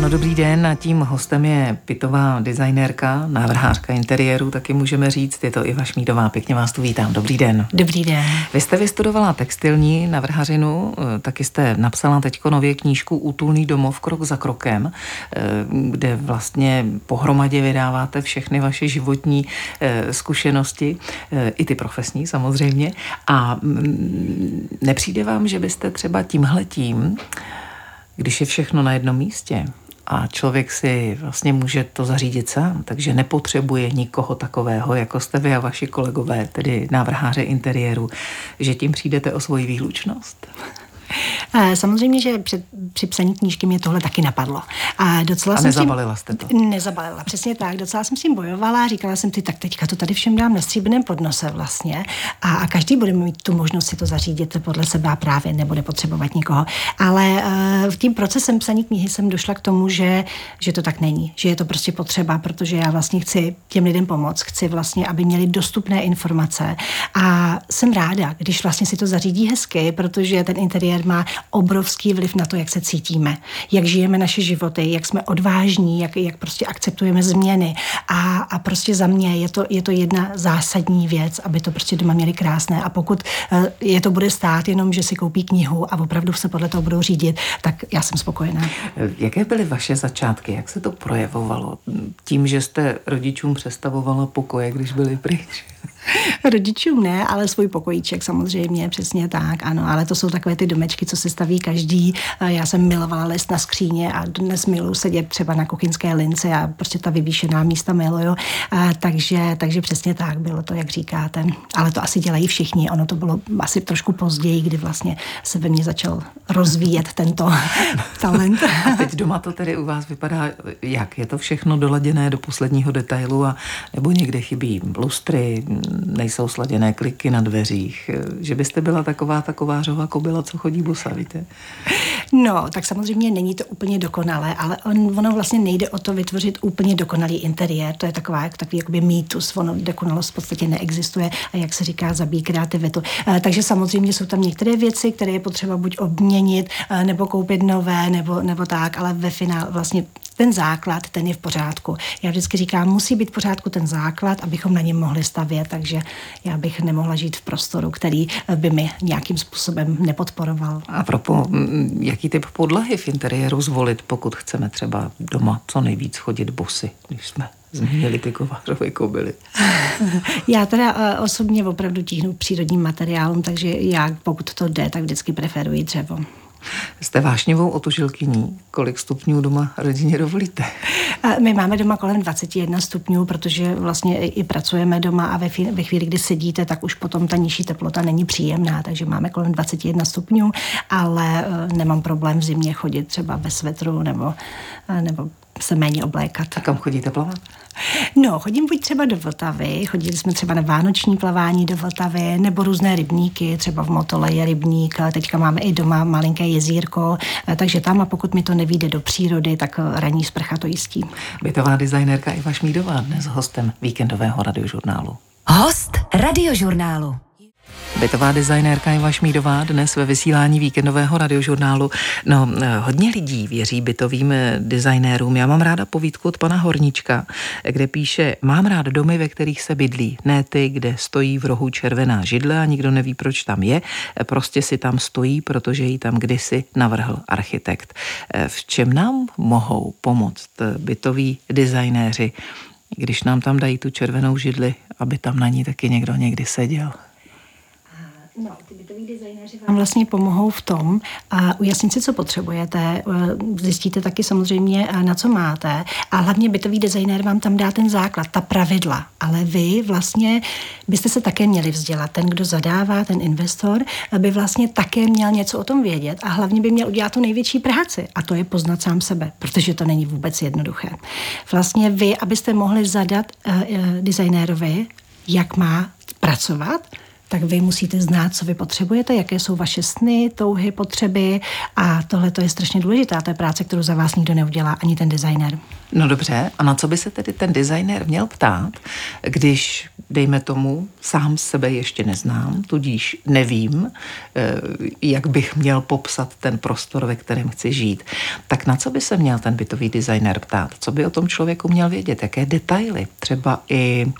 Ano, dobrý den. Tím hostem je pitová designérka, návrhářka interiéru, taky můžeme říct. Je to Iva Šmídová. Pěkně vás tu vítám. Dobrý den. Dobrý den. Vy jste vystudovala textilní navrhařinu, eh, taky jste napsala teď nově knížku Útulný domov krok za krokem, eh, kde vlastně pohromadě vydáváte všechny vaše životní eh, zkušenosti, i ty profesní samozřejmě. A mm, nepřijde vám, že byste třeba tímhletím když je všechno na jednom místě a člověk si vlastně může to zařídit sám, takže nepotřebuje nikoho takového, jako jste vy a vaši kolegové, tedy návrháře interiéru, že tím přijdete o svoji výlučnost. Eh, samozřejmě, že před, při psaní knížky mě tohle taky napadlo. A, docela a nezabalila jsem jste to? Nezabalila, přesně tak. Docela jsem s tím bojovala, říkala jsem ty, tak teďka to tady všem dám na stříbrném podnose vlastně. A, a každý bude mít tu možnost si to zařídit podle sebe a právě nebude potřebovat nikoho. Ale uh, v tím procesem psaní knihy jsem došla k tomu, že, že to tak není. Že je to prostě potřeba, protože já vlastně chci těm lidem pomoct. Chci vlastně, aby měli dostupné informace. A jsem ráda, když vlastně si to zařídí hezky, protože ten interiér internet má obrovský vliv na to, jak se cítíme, jak žijeme naše životy, jak jsme odvážní, jak, jak prostě akceptujeme změny. A, a prostě za mě je to, je to jedna zásadní věc, aby to prostě doma měli krásné. A pokud eh, je to bude stát jenom, že si koupí knihu a opravdu se podle toho budou řídit, tak já jsem spokojená. Jaké byly vaše začátky? Jak se to projevovalo? Tím, že jste rodičům přestavovala pokoje, když byli pryč? Rodičům ne, ale svůj pokojíček samozřejmě, přesně tak, ano, ale to jsou takové ty domečky, co se staví každý. Já jsem milovala list na skříně a dnes miluji sedět třeba na kuchyňské lince a prostě ta vyvýšená místa miluju. Takže, takže přesně tak bylo to, jak říkáte. Ale to asi dělají všichni. Ono to bylo asi trošku později, kdy vlastně se ve mně začal rozvíjet tento talent. A teď doma to tedy u vás vypadá jak? Je to všechno doladěné do posledního detailu a nebo někde chybí lustry, nejsou sladěné kliky na dveřích, že byste byla taková ta kovářová kobila, co chodí bosa, víte? No, tak samozřejmě není to úplně dokonalé, ale on, ono vlastně nejde o to vytvořit úplně dokonalý interiér. To je taková, takový jakoby mýtus. Ono dokonalost v podstatě neexistuje a jak se říká, zabíjí kreativitu. E, takže samozřejmě jsou tam některé věci, které je potřeba buď obměnit, e, nebo koupit nové, nebo, nebo tak, ale ve finále vlastně ten základ, ten je v pořádku. Já vždycky říkám, musí být v pořádku ten základ, abychom na něm mohli stavět, takže já bych nemohla žít v prostoru, který by mi nějakým způsobem nepodporoval. A propo, jaký typ podlahy v interiéru zvolit, pokud chceme třeba doma co nejvíc chodit bosy, když jsme zmínili ty kovářové kobily. Já teda eh, osobně opravdu tíhnu přírodním materiálům, takže já, pokud to jde, tak vždycky preferuji dřevo. Jste vášnivou otužilkyní. Kolik stupňů doma rodině dovolíte? My máme doma kolem 21 stupňů, protože vlastně i pracujeme doma a ve chvíli, kdy sedíte, tak už potom ta nižší teplota není příjemná, takže máme kolem 21 stupňů, ale eh, nemám problém v zimě chodit třeba ve svetru nebo, eh, nebo se méně oblékat. A kam chodíte plavat? No, chodím buď třeba do Vltavy, chodili jsme třeba na vánoční plavání do Vltavy, nebo různé rybníky, třeba v Motole je rybník, teďka máme i doma malinké jezírko, eh, takže tam a pokud mi to nevíde do přírody, tak eh, ranní sprcha to jistí. Bytová designérka Iva Šmídová dnes hostem víkendového radiožurnálu. Host radiožurnálu. Bytová designérka Iva Šmídová dnes ve vysílání víkendového radiožurnálu. No, hodně lidí věří bytovým designérům. Já mám ráda povídku od pana Hornička, kde píše, mám rád domy, ve kterých se bydlí, ne ty, kde stojí v rohu červená židle a nikdo neví, proč tam je. Prostě si tam stojí, protože ji tam kdysi navrhl architekt. V čem nám mohou pomoct bytoví designéři, když nám tam dají tu červenou židli, aby tam na ní taky někdo někdy seděl? No, ty bytoví designéři vám vlastně pomohou v tom a ujasnit si, co potřebujete. E, zjistíte taky samozřejmě, e, na co máte. A hlavně bytový designér vám tam dá ten základ, ta pravidla. Ale vy vlastně byste se také měli vzdělat. Ten, kdo zadává, ten investor, by vlastně také měl něco o tom vědět a hlavně by měl udělat tu největší práci. A to je poznat sám sebe, protože to není vůbec jednoduché. Vlastně vy, abyste mohli zadat uh, designérovi, jak má pracovat, tak vy musíte znát, co vy potřebujete, jaké jsou vaše sny, touhy, potřeby a tohle to je strašně důležité. To je práce, kterou za vás nikdo neudělá, ani ten designer. No dobře, a na co by se tedy ten designer měl ptát, když, dejme tomu, sám sebe ještě neznám, tudíž nevím, eh, jak bych měl popsat ten prostor, ve kterém chci žít. Tak na co by se měl ten bytový designer ptát? Co by o tom člověku měl vědět? Jaké detaily? Třeba i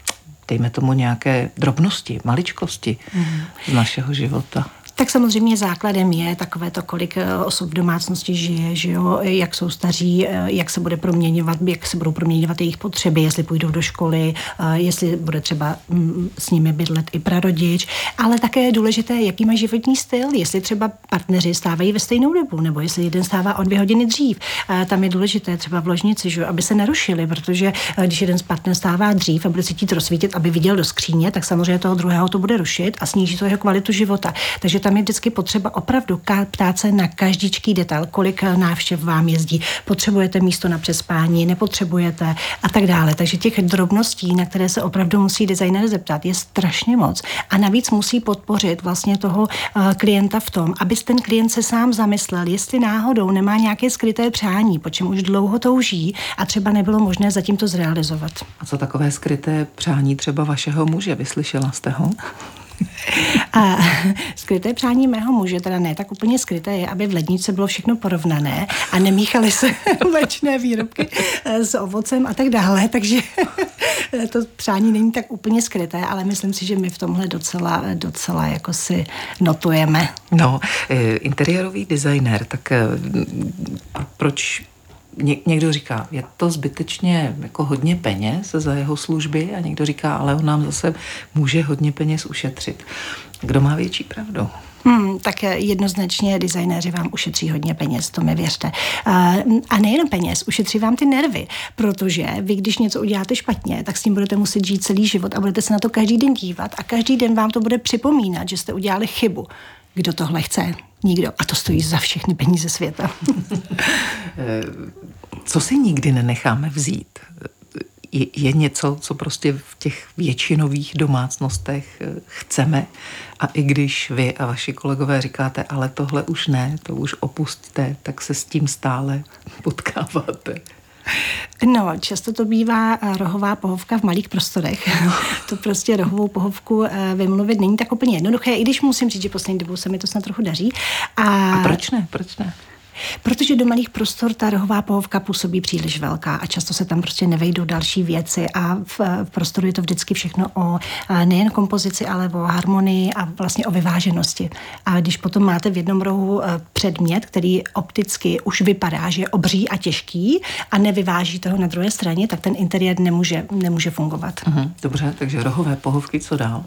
dejme tomu nějaké drobnosti, maličkosti mm. z našeho života. Tak samozřejmě základem je takové to, kolik eh, osob v domácnosti žije, že jo, jak jsou staří, eh, jak se bude proměňovat, jak se budou proměňovat jejich potřeby, jestli půjdou do školy, eh, jestli bude třeba mm, s nimi bydlet i prarodič, ale také je důležité, jaký má životní styl, jestli třeba partneři stávají ve stejnou dobu, nebo jestli jeden stává o dvě hodiny dřív. Tam je důležité třeba v ložnici, že, aby se nerušili, protože když jeden z partnerů stává dřív a bude chtít rozsvítit, aby viděl do skříně, tak samozřejmě toho druhého to bude rušit a sníží to jeho kvalitu života. Takže tam je vždycky potřeba opravdu ptát se na každičký detail, kolik návštěv vám jezdí, potřebujete místo na přespání, nepotřebujete a tak dále. Takže těch drobností, na které se opravdu musí designer zeptat, je strašně moc. A navíc musí podpořit vlastně toho uh, klienta v tom, aby ten klient se sám zamyslel, jestli náhodou nemá nějaké skryté přání, po čem už dlouho touží a třeba nebylo možné zatím to zrealizovat. A co takové skryté přání třeba vašeho muže? Vyslyšela jste ho? A skryté přání mého muže, teda ne tak úplně skryté, je, aby v lednici bylo všechno porovnané a nemíchaly se mléčné výrobky eh, s ovocem a tak dále, takže to přání není tak úplně skryté, ale myslím si, že my v tomhle docela, docela jako si notujeme. No, eh, interiérový designer, tak eh, proč Ně, někdo říká, je to zbytečně jako hodně peněz za jeho služby a někdo říká, ale on nám zase může hodně peněz ušetřit. Kdo má větší pravdu? Hmm, tak jednoznačně designéři vám ušetří hodně peněz, to mi věřte. A nejenom peněz, ušetří vám ty nervy, protože vy, když něco uděláte špatně, tak s tím budete muset žít celý život a budete se na to každý den dívat a každý den vám to bude připomínat, že jste udělali chybu. Kdo tohle chce? Nikdo. A to stojí za všechny peníze světa. co si nikdy nenecháme vzít? Je, je něco, co prostě v těch většinových domácnostech eh, chceme a i když vy a vaši kolegové říkáte, ale tohle už ne, to už opustte, tak se s tím stále potkáváte. No, často to bývá eh, rohová pohovka v malých prostorech. to prostě rohovou pohovku eh, vymluvit není tak úplně jednoduché, i když musím říct, že poslední dobou se mi to snad trochu daří. A, a proč ne? Proč ne? Protože do malých prostor ta rohová pohovka působí příliš velká a často se tam prostě nevejdou další věci a v, v prostoru je to vždycky všechno o nejen kompozici, ale o harmonii a vlastně o vyváženosti. A když potom máte v jednom rohu e, předmět, který opticky už vypadá, že je obří a těžký a nevyváží toho na druhé straně, tak ten interiér nemůže, nemůže fungovat. Mhm, dobře, takže rohové pohovky, co dál?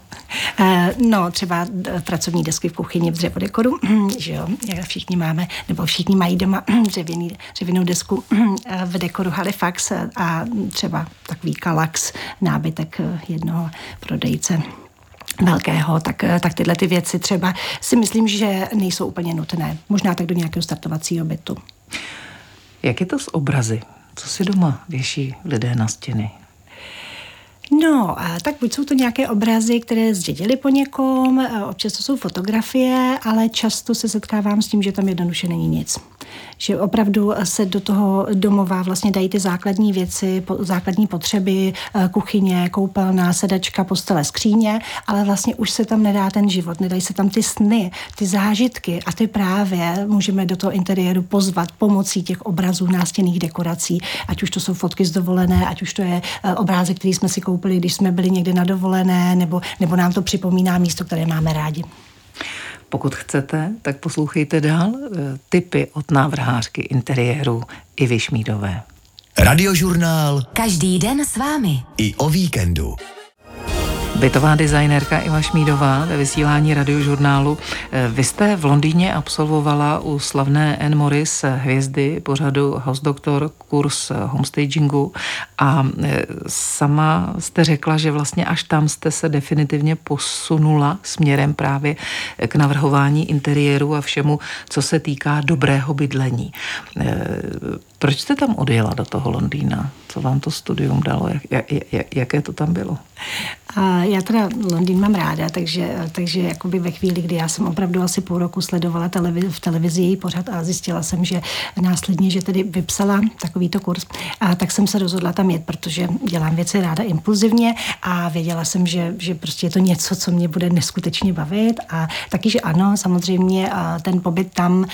E, no, třeba pracovní desky v kuchyni v dřevodekoru, že jo, jak všichni máme, nebo všichni mají doma dřevěný, dřevěnou desku v dekoru Halifax a třeba takový kalax, nábytek jednoho prodejce velkého, tak, tak tyhle ty věci třeba si myslím, že nejsou úplně nutné. Možná tak do nějakého startovacího bytu. Jak je to s obrazy? Co si doma věší lidé na stěny? No, tak buď jsou to nějaké obrazy, které zdědili po někom, občas to jsou fotografie, ale často se setkávám s tím, že tam jednoduše není nic že opravdu se do toho domova vlastně dají ty základní věci, základní potřeby, eh, kuchyně, koupelná, sedačka, postele, skříně, ale vlastně už se tam nedá ten život, nedají se tam ty sny, ty zážitky a ty právě můžeme do toho interiéru pozvat pomocí těch obrazů nástěnných dekorací, ať už to jsou fotky z dovolené, ať už to je eh, obrázek, který jsme si koupili, když jsme byli někde na dovolené, nebo, nebo nám to připomíná místo, které máme rádi. Pokud chcete, tak poslouchejte dál eh, tipy od návrhářky interiéru Ivy Šmídové. Radiožurnál. Každý den s vámi. I o víkendu. Bytová designérka Iva Šmídová ve vysílání radiožurnálu. Eh, vy jste v Londýně absolvovala u slavné Anne Morris hvězdy pořadu House Doctor kurz homestagingu a eh, sama jste řekla, že vlastně až tam jste se definitivně posunula směrem právě k navrhování interiéru a všemu, co se týká dobrého bydlení. Eh, proč jste tam odjela do toho Londýna? Co vám to studium dalo? Jak, jak, jak, jaké to tam bylo? A já teda Londýn mám ráda, takže, takže jakoby ve chvíli, kdy já jsem opravdu asi půl roku sledovala televizi, v televizi její pořad a zjistila jsem, že následně, že tedy vypsala takovýto kurz, a tak jsem se rozhodla tam jet, protože dělám věci ráda impulzivně a věděla jsem, že, že prostě je to něco, co mě bude neskutečně bavit a taky, že ano, samozřejmě ten pobyt tam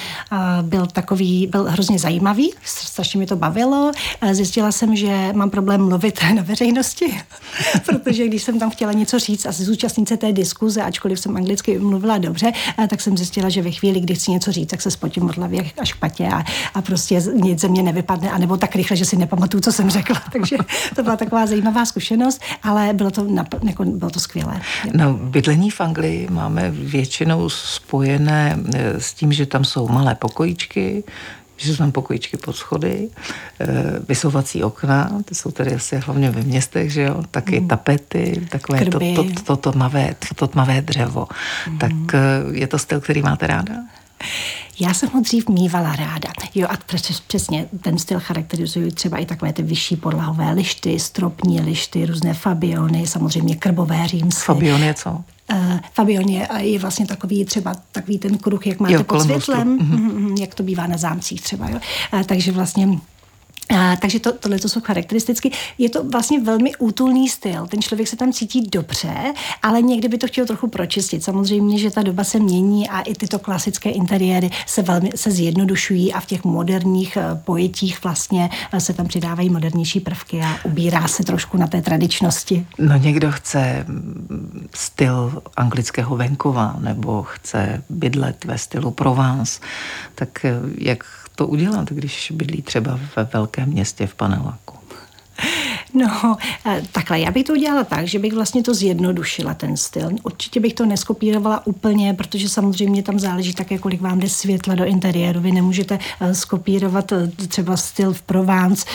byl takový, byl hrozně zajímavý, strašně mi to bavilo. Zjistila jsem, že mám problém mluvit na veřejnosti, protože když jsem tam chtěla něco říct a zúčastnit se té diskuze, ačkoliv jsem anglicky mluvila dobře, tak jsem zjistila, že ve chvíli, kdy chci něco říct, tak se spotím od hlavy a špatně a, a prostě nic ze mě nevypadne, anebo tak rychle, že si nepamatuju, co jsem řekla. Takže to byla taková zajímavá zkušenost, ale bylo to, jako, bylo to skvělé. No, bydlení v Anglii máme většinou spojené eh, s tím, že tam jsou malé pokojíčky, že jsou tam pokojičky pod schody, eh, vysouvací okna, ty jsou tady asi hlavně ve městech, že jo, taky mm. tapety, takové to, to, to, to, to, tmavé, to tmavé dřevo. Mm. Tak eh, je to styl, který máte ráda? Já jsem ho dřív mývala ráda. Jo, a přesně ten styl charakterizují třeba i takové ty vyšší podlahové lišty, stropní lišty, různé fabiony, samozřejmě krbové římské. Fabion je co? Uh, Fabion je, je vlastně takový třeba takový ten kruh, jak máte jo, pod světlem, mm-hmm. jak to bývá na zámcích třeba. Jo. Uh, takže vlastně a, takže to, tohle to jsou charakteristicky. Je to vlastně velmi útulný styl. Ten člověk se tam cítí dobře, ale někdy by to chtěl trochu pročistit. Samozřejmě, že ta doba se mění a i tyto klasické interiéry se velmi se zjednodušují a v těch moderních eh, pojetích vlastně eh, se tam přidávají modernější prvky a ubírá se trošku na té tradičnosti. No někdo chce mm, styl anglického venkova nebo chce bydlet ve stylu Provence, tak eh, jak to udělat, když bydlí třeba ve velkém městě v paneláku? No, eh, takhle, já bych to udělala tak, že bych vlastně to zjednodušila, ten styl. Určitě bych to neskopírovala úplně, protože samozřejmě tam záleží také, kolik vám jde světla do interiéru. Vy nemůžete eh, skopírovat eh, třeba styl v Provence,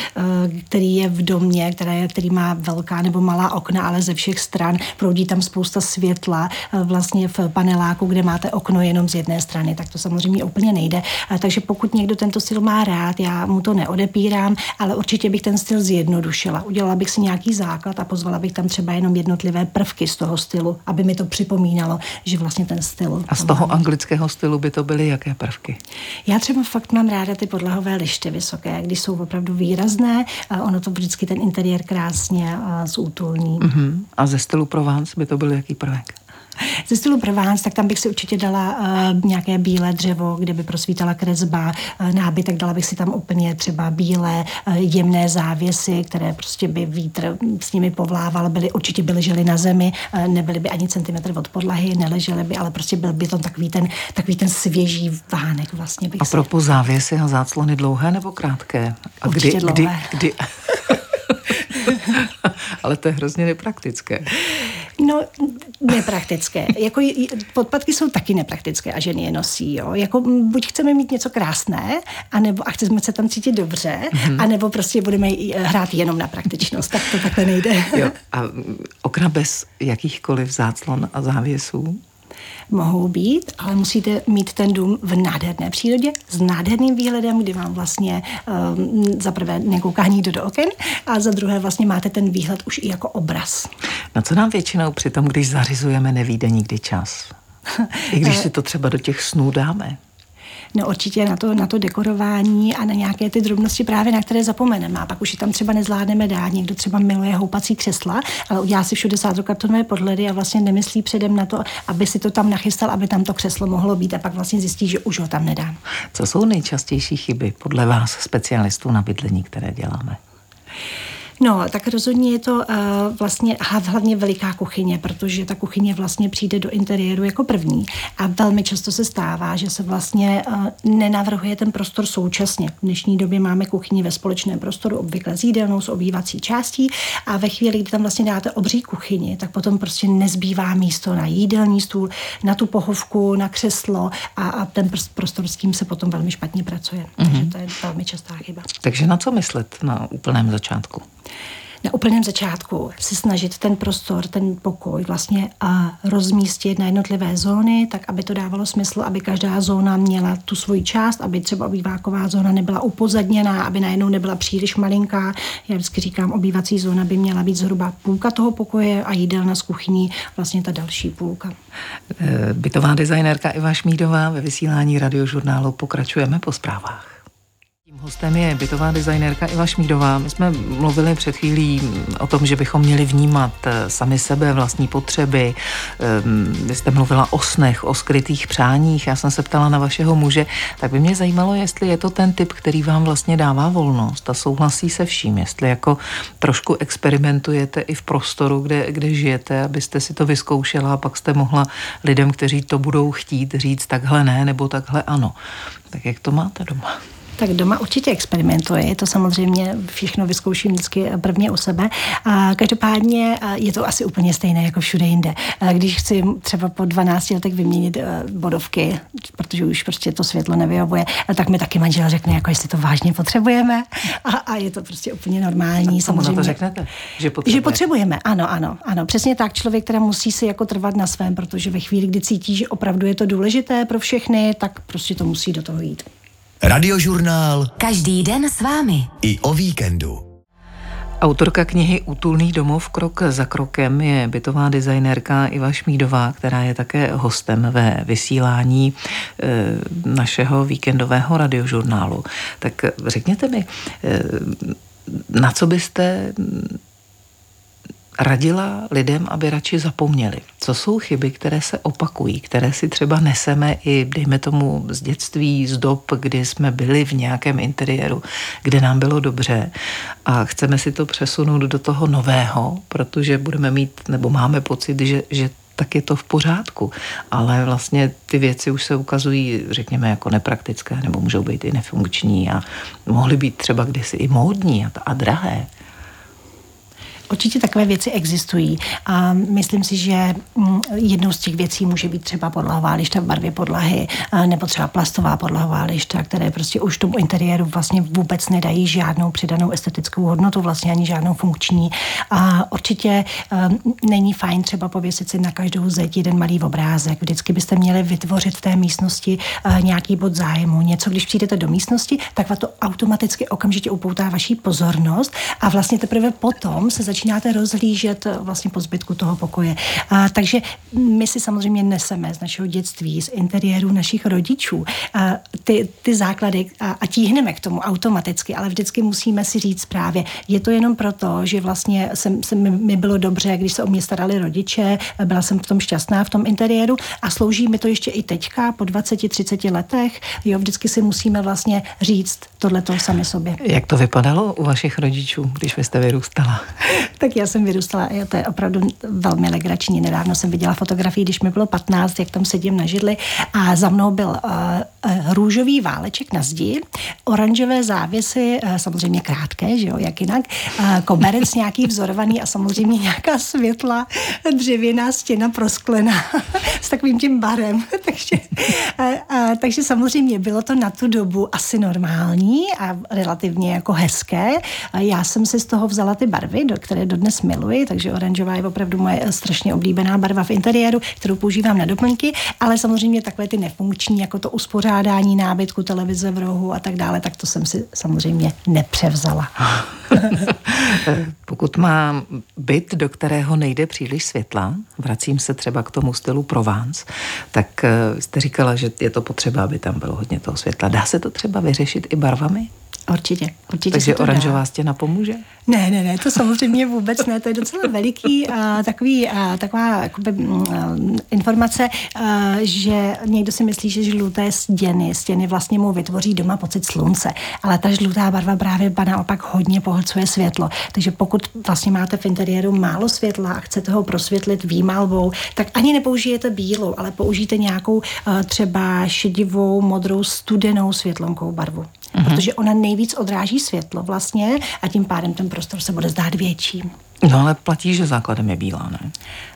který je v domě, který, který má velká nebo malá okna, ale ze všech stran proudí tam spousta světla. Vlastně v paneláku, kde máte okno jenom z jedné strany, tak to samozřejmě úplně nejde. Takže pokud někdo tento styl má rád, já mu to neodepírám, ale určitě bych ten styl zjednodušila. Udělala udělala bych si nějaký základ a pozvala bych tam třeba jenom jednotlivé prvky z toho stylu, aby mi to připomínalo, že vlastně ten styl. A z toho mám. anglického stylu by to byly jaké prvky? Já třeba fakt mám ráda ty podlahové lišty vysoké, když jsou opravdu výrazné. A ono to vždycky ten interiér krásně zútulní. Uh-huh. A ze stylu Provence by to byl jaký prvek? Ze stylu Provence, tak tam bych si určitě dala uh, nějaké bílé dřevo, kde by prosvítala kresba, uh, nábytek, dala bych si tam úplně třeba bílé uh, jemné závěsy, které prostě by vítr s nimi povlával, byly, určitě by ležely na zemi, uh, nebyly by ani centimetr od podlahy, neležely by, ale prostě byl by to takový ten, takový ten svěží vánek vlastně. Bych a pro si... závěsy a záclony dlouhé nebo krátké? A určitě kdy, dlouhé. Kdy, kdy... ale to je hrozně nepraktické. No, nepraktické. jako podpatky jsou taky nepraktické a ženy je nosí. Jo? Jako buď chceme mít něco krásné, anebo, a chceme se tam cítit dobře, mm-hmm. anebo prostě budeme hrát jenom na praktičnost. Tak to takhle nejde. Jo. A okna bez jakýchkoliv záclon a závěsů? Mohou být, ale musíte mít ten dům v nádherné přírodě s nádherným výhledem, kdy vám vlastně um, za prvé nekouká nikdo do oken a za druhé vlastně máte ten výhled už i jako obraz. Na co nám většinou při tom, když zařizujeme, nevíde nikdy čas? I když si to třeba do těch snů dáme. No určitě na to, na to dekorování a na nějaké ty drobnosti právě, na které zapomeneme. A pak už je tam třeba nezvládneme dát. Někdo třeba miluje houpací křesla, ale udělá si všude kartonové podhledy a vlastně nemyslí předem na to, aby si to tam nachystal, aby tam to křeslo mohlo být a pak vlastně zjistí, že už ho tam nedám. Co jsou nejčastější chyby podle vás specialistů na bydlení, které děláme? No, tak rozhodně je to uh, vlastně hlavně veliká kuchyně, protože ta kuchyně vlastně přijde do interiéru jako první. A velmi často se stává, že se vlastně uh, nenavrhuje ten prostor současně. V dnešní době máme kuchyni ve společném prostoru, obvykle s jídelnou, s obývací částí a ve chvíli, kdy tam vlastně dáte obří kuchyni, tak potom prostě nezbývá místo na jídelní stůl, na tu pohovku, na křeslo a, a ten prostor s tím se potom velmi špatně pracuje. Mm-hmm. Takže to je velmi častá chyba. Takže na co myslet na úplném začátku? Na úplném začátku se snažit ten prostor, ten pokoj vlastně a rozmístit na jednotlivé zóny, tak aby to dávalo smysl, aby každá zóna měla tu svoji část, aby třeba obýváková zóna nebyla upozadněná, aby najednou nebyla příliš malinká. Já vždycky říkám, obývací zóna by měla být zhruba půlka toho pokoje a jídelna z kuchyní vlastně ta další půlka. Eh, bytová designérka Iva Šmídová ve vysílání radiožurnálu pokračujeme po zprávách. Hostem je bytová designérka Iva Šmídová. My jsme mluvili před chvílí o tom, že bychom měli vnímat eh, sami sebe, vlastní potřeby. Ehm, vy jste mluvila o snech, o skrytých přáních. Já jsem se ptala na vašeho muže. Tak by mě zajímalo, jestli je to ten typ, který vám vlastně dává volnost a souhlasí se vším. Jestli jako trošku experimentujete i v prostoru, kde, kde žijete, abyste si to vyzkoušela a pak jste mohla lidem, kteří to budou chtít, říct takhle ne nebo takhle ano. Tak jak to máte doma? Tak doma určitě experimentuji, to samozřejmě všechno vyzkouším vždycky prvně u sebe. A každopádně je to asi úplně stejné jako všude jinde. Když chci třeba po 12 letech vyměnit bodovky, protože už prostě to světlo nevyhovuje, tak mi taky manžel řekne, jako jestli to vážně potřebujeme. A, a je to prostě úplně normální. A samozřejmě. to řeknete? Že potřebujeme. že potřebujeme. Ano, ano, ano. Přesně tak. Člověk, který musí si jako trvat na svém, protože ve chvíli, kdy cítí, že opravdu je to důležité pro všechny, tak prostě to musí do toho jít. Radiožurnál. Každý den s vámi. I o víkendu. Autorka knihy Útulný domov krok za krokem je bytová designérka Iva Šmídová, která je také hostem ve vysílání e, našeho víkendového radiožurnálu. Tak řekněte mi, e, na co byste radila lidem, aby radši zapomněli. Co jsou chyby, které se opakují, které si třeba neseme i, dejme tomu, z dětství, z dob, kdy jsme byli v nějakém interiéru, kde nám bylo dobře a chceme si to přesunout do toho nového, protože budeme mít, nebo máme pocit, že, že tak je to v pořádku. Ale vlastně ty věci už se ukazují, řekněme, jako nepraktické, nebo můžou být i nefunkční a mohly být třeba kdysi i módní a, a drahé. Určitě takové věci existují a myslím si, že mm, jednou z těch věcí může být třeba podlahová lišta v barvě podlahy nebo třeba plastová podlahová lišta, které prostě už tomu interiéru vlastně vůbec nedají žádnou přidanou estetickou hodnotu, vlastně ani žádnou funkční. A určitě um, není fajn třeba pověsit si na každou zeď jeden malý obrázek. Vždycky byste měli vytvořit v té místnosti uh, nějaký bod zájmu. Něco, když přijdete do místnosti, tak to automaticky okamžitě upoutá vaší pozornost a vlastně teprve potom se začínáte rozhlížet eh, vlastně po zbytku toho pokoje. A, takže my si samozřejmě neseme z našeho dětství, z interiéru našich rodičů a ty, ty základy a, a tíhneme k tomu automaticky, ale vždycky musíme si říct právě, je to jenom proto, že vlastně jsem, jsem, mi bylo dobře, když se o mě starali rodiče, byla jsem v tom šťastná v tom interiéru a slouží mi to ještě i teďka po 20-30 letech. Jo, vždycky si musíme vlastně říct tohle sami sobě. Jak to vypadalo u vašich rodičů, když vy jste vyrůstala? Tak já jsem vyrůstala, jo, to je opravdu velmi legrační. Nedávno jsem viděla fotografii, když mi bylo 15, jak tam sedím na židli a za mnou byl uh, růžový váleček na zdi, oranžové závěsy, uh, samozřejmě krátké, že jo, jak jinak, uh, koberec nějaký vzorovaný a samozřejmě nějaká světla, dřevěná stěna prosklená s takovým tím barem. takže, uh, uh, takže samozřejmě bylo to na tu dobu asi normální a relativně jako hezké. Uh, já jsem si z toho vzala ty barvy, do které dodnes miluji, takže oranžová je opravdu moje strašně oblíbená barva v interiéru, kterou používám na doplňky, ale samozřejmě takové ty nefunkční, jako to uspořádání nábytku, televize v rohu a tak dále, tak to jsem si samozřejmě nepřevzala. Pokud má byt, do kterého nejde příliš světla, vracím se třeba k tomu stylu Provence, tak eh, jste říkala, že je to potřeba, aby tam bylo hodně toho světla. Dá se to třeba vyřešit i barvami? Určitě, určitě Takže oranžová dá. stěna pomůže? Ne, ne, ne, to samozřejmě vůbec ne, to je docela veliký a takový, a taková jakoby, a, informace, a, že někdo si myslí, že žluté stěny, stěny vlastně mu vytvoří doma pocit slunce, ale ta žlutá barva právě naopak hodně pohlcuje světlo, takže pokud vlastně máte v interiéru málo světla a chcete ho prosvětlit výmalbou, tak ani nepoužijete bílou, ale použijte nějakou a, třeba šedivou, modrou, studenou světlonkou barvu mm-hmm. protože ona nejvíc odráží světlo vlastně a tím pádem ten prostor se bude zdát větší. No ale platí, že základem je bílá, ne?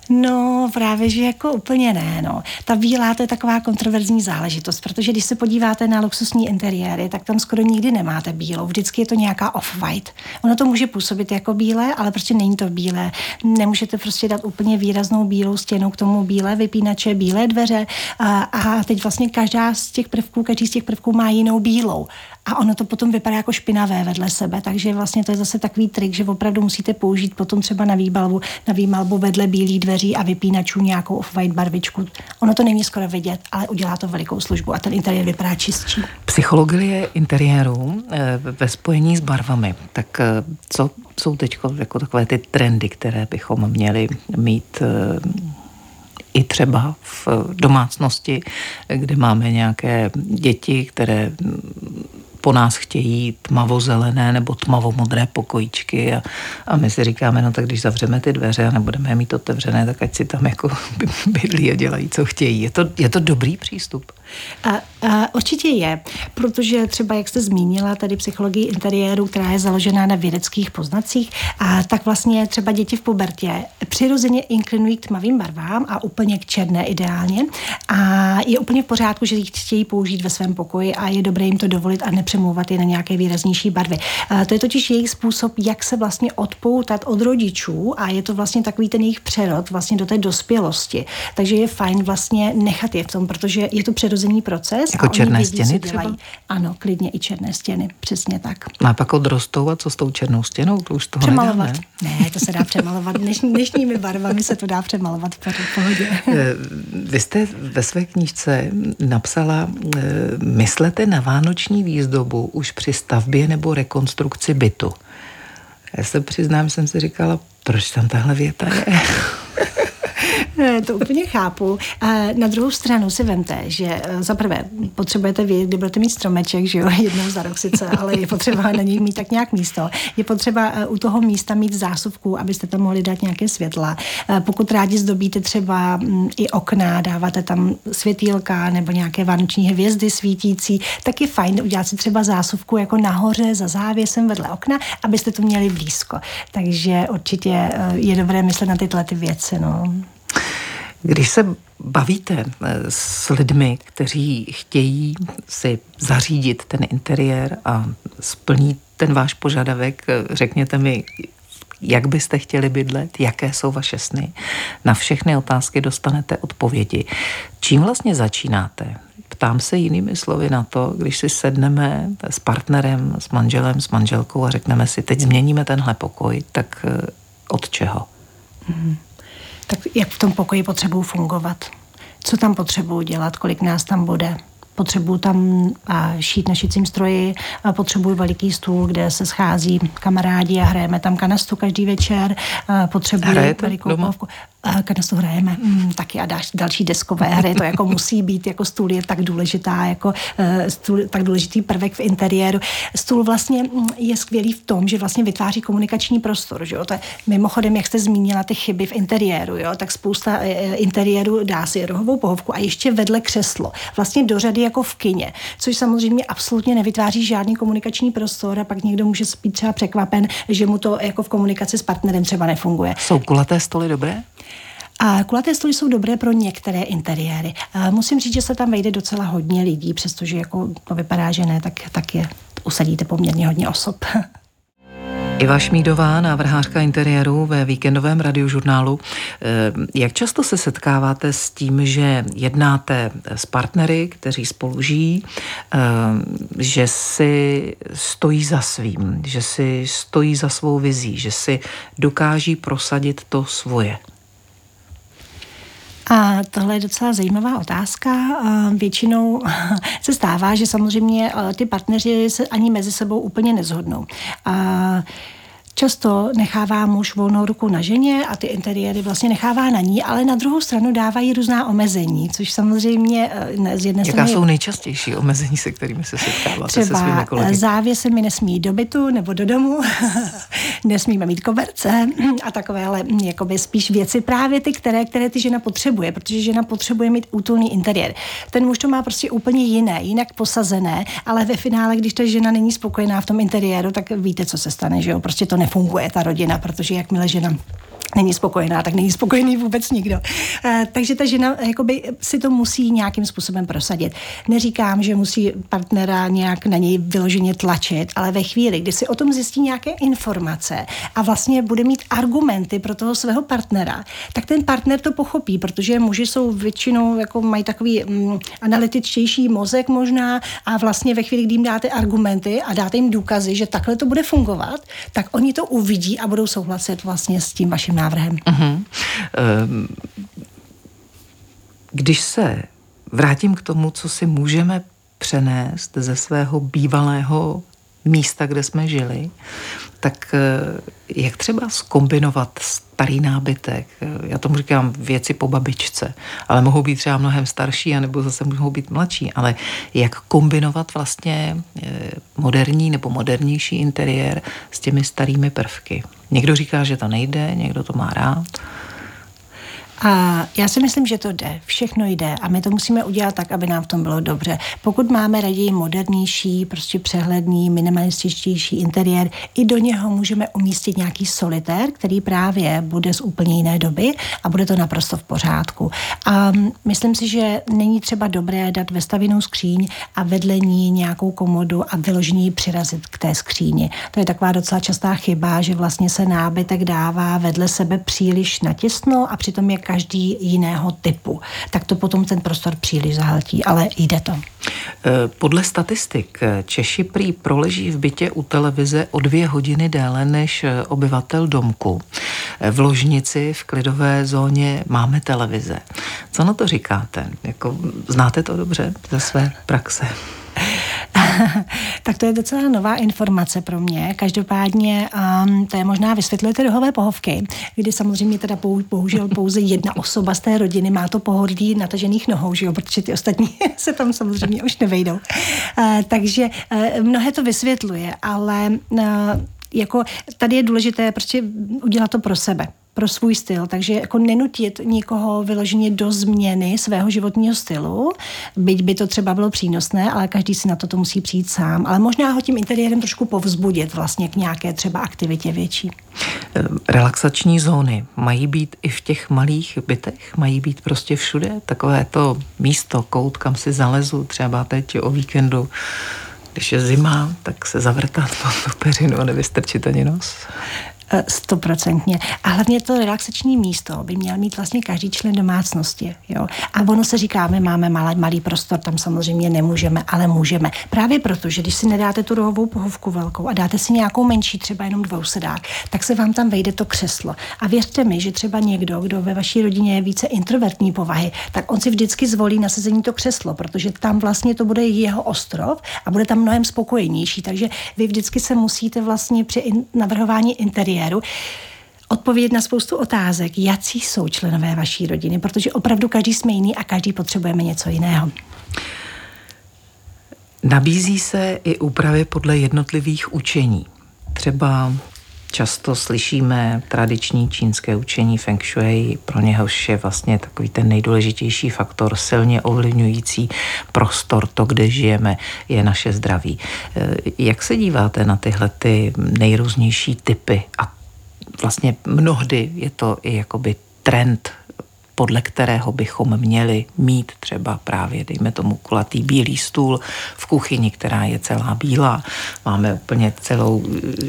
No, právě, že jako úplně ne, no. Ta bílá to je taková kontroverzní záležitost, protože když se podíváte na luxusní interiéry, tak tam skoro nikdy nemáte bílou. Vždycky je to nějaká off-white. Ono to může působit jako bílé, ale prostě není to bílé. Nemůžete prostě dát úplně výraznou bílou stěnu k tomu bílé vypínače, bílé dveře a, a teď vlastně každá z těch prvků, každý z těch prvků má jinou bílou a ono to potom vypadá jako špinavé vedle sebe, takže vlastně to je zase takový trik, že opravdu musíte použít potom třeba na výbalbu, na výmalbu vedle bílých dveří a vypínačů nějakou off-white barvičku. Ono to není skoro vidět, ale udělá to velikou službu a ten interiér vypadá čistší. Psychologie interiéru eh, ve spojení s barvami, tak eh, co jsou teď jako takové ty trendy, které bychom měli mít eh, i třeba v domácnosti, kde máme nějaké děti, které po nás chtějí tmavozelené nebo tmavomodré pokojíčky a, a my si říkáme, no tak když zavřeme ty dveře a nebudeme je mít otevřené, tak ať si tam jako bydlí a dělají, co chtějí. Je to, je to dobrý přístup? A, a určitě je, protože třeba, jak jste zmínila, tady psychologii interiéru, která je založená na vědeckých poznacích, a tak vlastně třeba děti v pubertě přirozeně inklinují k tmavým barvám a úplně k černé ideálně. A je úplně v pořádku, že jich chtějí použít ve svém pokoji a je dobré jim to dovolit a nepřemlouvat je na nějaké výraznější barvy. A to je totiž jejich způsob, jak se vlastně odpoutat od rodičů a je to vlastně takový ten jejich přerod vlastně do té dospělosti. Takže je fajn vlastně nechat je v tom, protože je to přirozený proces. Jako černé vědí, stěny třeba? Ano, klidně i černé stěny, přesně tak. No a pak odrostou a co s tou černou stěnou? To už toho Přemalovat. Nedá, ne? ne, to se dá přemalovat. Dnešní, dnešními barvami se to dá přemalovat v pohodě. Eh, vy jste ve své knížce napsala, eh, myslete na vánoční výzdobu už při stavbě nebo rekonstrukci bytu. Já se přiznám, jsem si říkala, proč tam tahle věta je? to úplně chápu. Na druhou stranu si vemte, že eh, za prvé potřebujete vědět, kde budete mít stromeček, že jo, jednou za rok sice, ale je potřeba na něj mít tak nějak místo. Je potřeba eh, u toho místa mít zásuvku, abyste tam mohli dát nějaké světla. Eh, pokud rádi zdobíte třeba mm, i okna, dáváte tam světýlka nebo nějaké vánoční hvězdy svítící, tak je fajn udělat si třeba zásuvku jako nahoře za závěsem vedle okna, abyste to měli blízko. Takže určitě je dobré myslet na tyhle ty věci. No. Když se bavíte eh, s lidmi, kteří chtějí si zařídit ten interiér a splní ten váš požadavek, eh, řekněte mi, jak byste chtěli bydlet, jaké jsou vaše sny. Na všechny otázky dostanete odpovědi. Čím vlastně začínáte? Ptám se jinými slovy na to, když si sedneme s partnerem, s manželem, s manželkou a řekneme si, teď změníme tenhle pokoj, tak eh, od čeho? Mm-hmm tak jak v tom pokoji potřebuju fungovat. Co tam potřebuju dělat, kolik nás tam bude. Potřebuju tam šít na šicím stroji, potřebuju veliký stůl, kde se schází kamarádi a hrajeme tam kanastu každý večer. Potřebuju Hrajete velikou doma? Kanastu hrajeme mm, taky a dáš, další deskové hry, to jako musí být, jako stůl je tak důležitá, jako uh, stůl, tak důležitý prvek v interiéru. Stůl vlastně mm, je skvělý v tom, že vlastně vytváří komunikační prostor, že jo? To je, mimochodem, jak jste zmínila ty chyby v interiéru, jo? tak spousta uh, interiéru dá si rohovou pohovku a ještě vedle křeslo, vlastně do řady jako v kině, což samozřejmě absolutně nevytváří žádný komunikační prostor a pak někdo může být třeba překvapen, že mu to jako v komunikaci s partnerem třeba nefunguje. Jsou kulaté stoly dobré? A kulaté stoly jsou dobré pro některé interiéry. A musím říct, že se tam vejde docela hodně lidí, přestože jako to vypadá, že ne, tak, tak je usadíte poměrně hodně osob. Iva Šmídová, návrhářka interiéru ve víkendovém radiožurnálu. Eh, jak často se setkáváte s tím, že jednáte s partnery, kteří spolu žijí, eh, že si stojí za svým, že si stojí za svou vizí, že si dokáží prosadit to svoje? A tohle je docela zajímavá otázka. Většinou se stává, že samozřejmě eh, ty partneři se ani mezi sebou úplně nezhodnou. A Často nechává muž volnou ruku na ženě a ty interiéry vlastně nechává na ní, ale na druhou stranu dávají různá omezení, což samozřejmě eh, z jedné strany... Jaká jsou nejčastější omezení, se kterými se setkáváte Třeba se svými kolegy? závěsy mi nesmí do bytu nebo do domu, nesmíme mít koberce a takovéhle jakoby spíš věci právě ty, které, které ty žena potřebuje, protože žena potřebuje mít útulný interiér. Ten muž to má prostě úplně jiné, jinak posazené, ale ve finále, když ta žena není spokojená v tom interiéru, tak víte, co se stane, že jo? Prostě to ne nefunguje ta rodina, protože jakmile žena není spokojená, tak není spokojený vůbec nikdo. Eh, takže ta žena jakoby si to musí nějakým způsobem prosadit. Neříkám, že musí partnera nějak na něj vyloženě tlačit, ale ve chvíli, kdy si o tom zjistí nějaké informace a vlastně bude mít argumenty pro toho svého partnera, tak ten partner to pochopí, protože muži jsou většinou, jako mají takový mm, analytičtější mozek možná a vlastně ve chvíli, kdy jim dáte argumenty a dáte jim důkazy, že takhle to bude fungovat, tak oni to uvidí a budou souhlasit vlastně s tím vaším návrhem. Uh-huh. Když se vrátím k tomu, co si můžeme přenést ze svého bývalého místa, kde jsme žili, tak eh, jak třeba skombinovat starý nábytek, já tomu říkám věci po babičce, ale mohou být třeba mnohem starší, anebo zase mohou být mladší, ale jak kombinovat vlastně eh, moderní nebo modernější interiér s těmi starými prvky. Někdo říká, že to nejde, někdo to má rád. A já si myslím, že to jde. Všechno jde a my to musíme udělat tak, aby nám v tom bylo dobře. Pokud máme raději modernější, prostě přehledný, minimalističtější interiér, i do něho můžeme umístit nějaký solitér, který právě bude z úplně jiné doby a bude to naprosto v pořádku. A myslím si, že není třeba dobré dát vestavěnou skříň a vedle ní nějakou komodu a vyložení přirazit k té skříni. To je taková docela častá chyba, že vlastně se nábytek dává vedle sebe příliš natěsno a přitom je každý jiného typu. Tak to potom ten prostor příliš zahltí, ale jde to. Eh, podle statistik eh, Češi prý proleží v bytě u televize o dvě hodiny déle než eh, obyvatel domku. V ložnici v klidové zóně máme televize. Co na to říkáte? Jako, znáte to dobře ze své praxe? tak to je docela nová informace pro mě. Každopádně um, to je možná vysvětlujete rohové pohovky, kdy samozřejmě teda bohužel pouze jedna osoba z té rodiny má to pohodlí natažených nohou, že jo, protože ty ostatní se tam samozřejmě už nevejdou. Uh, takže uh, mnohé to vysvětluje, ale uh, jako tady je důležité prostě udělat to pro sebe pro svůj styl, takže jako nenutit nikoho vyloženě do změny svého životního stylu, byť by to třeba bylo přínosné, ale každý si na to, to musí přijít sám, ale možná ho tím interiérem trošku povzbudit vlastně k nějaké třeba aktivitě větší. Relaxační zóny mají být i v těch malých bytech, mají být prostě všude, takové to místo, kout, kam si zalezu třeba teď o víkendu, když je zima, tak se zavrtat pod tu peřinu a nevystrčit ani nos. Stoprocentně. A hlavně to relaxační místo by měl mít vlastně každý člen domácnosti. Jo? A ono se říká, my máme malý, malý prostor, tam samozřejmě nemůžeme, ale můžeme. Právě proto, že když si nedáte tu rohovou pohovku velkou a dáte si nějakou menší, třeba jenom dvousedák, tak se vám tam vejde to křeslo. A věřte mi, že třeba někdo, kdo ve vaší rodině je více introvertní povahy, tak on si vždycky zvolí nasazení to křeslo, protože tam vlastně to bude jeho ostrov a bude tam mnohem spokojenější. Takže vy vždycky se musíte vlastně při navrhování interiéru kariéru, odpovědět na spoustu otázek, jaký jsou členové vaší rodiny, protože opravdu každý jsme jiný a každý potřebujeme něco jiného. Nabízí se i úpravy podle jednotlivých učení. Třeba často slyšíme tradiční čínské učení Feng Shui, pro něhož je vlastně takový ten nejdůležitější faktor, silně ovlivňující prostor, to, kde žijeme, je naše zdraví. Jak se díváte na tyhle ty nejrůznější typy a vlastně mnohdy je to i jakoby trend podle kterého bychom měli mít třeba právě, dejme tomu, kulatý bílý stůl v kuchyni, která je celá bílá. Máme úplně celou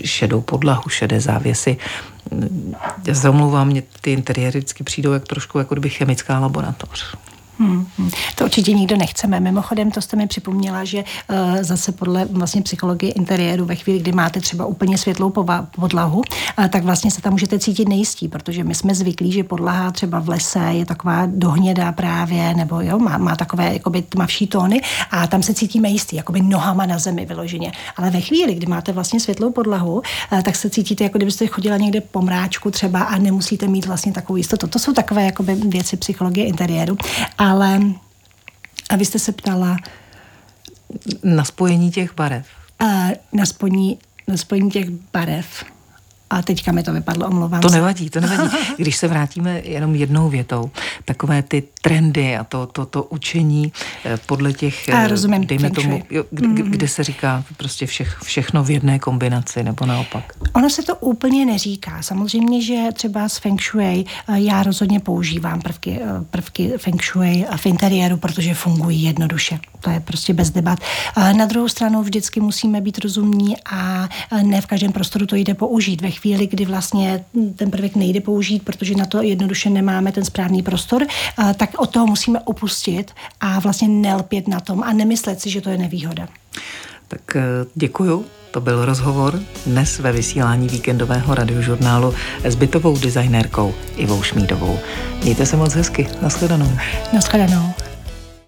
šedou podlahu, šedé závěsy. Já se omlouvám, mě ty interiéry vždycky přijdou jak trošku jako kdyby chemická laboratoř. Hmm, hmm. To určitě nikdo nechceme. Mimochodem, to jste mi připomněla, že uh, zase podle vlastně psychologie interiéru, ve chvíli, kdy máte třeba úplně světlou podlahu, uh, tak vlastně se tam můžete cítit nejistí, protože my jsme zvyklí, že podlaha třeba v lese je taková dohnědá právě, nebo jo, má, má takové jakoby tmavší tóny a tam se cítíme jistý, jakoby nohama na zemi vyloženě. Ale ve chvíli, kdy máte vlastně světlou podlahu, uh, tak se cítíte, jako kdybyste chodila někde po mráčku třeba a nemusíte mít vlastně takovou jistotu. To jsou takové jakoby věci psychologie interiéru. A ale a vy jste se ptala... Na spojení těch barev. A na spojení, na spojení těch barev. A teďka mi to vypadlo, omlouvám To nevadí, to nevadí. Když se vrátíme jenom jednou větou, takové ty trendy a to, to, to učení eh, podle těch, a rozumím, dejme tomu, jo, kde, mm. kde se říká prostě všech, všechno v jedné kombinaci, nebo naopak? Ono se to úplně neříká. Samozřejmě, že třeba s Feng Shui já rozhodně používám prvky, prvky Feng Shui v interiéru, protože fungují jednoduše. To je prostě bez debat. Na druhou stranu vždycky musíme být rozumní a ne v každém prostoru to jde použít. Ve chvíli, kdy vlastně ten prvek nejde použít, protože na to jednoduše nemáme ten správný prostor, tak od toho musíme opustit a vlastně nelpět na tom a nemyslet si, že to je nevýhoda. Tak eh, děkuju. To byl rozhovor dnes ve vysílání víkendového radiožurnálu s bytovou designérkou Ivou Šmídovou. Mějte se moc hezky. Naschledanou. Naschledanou.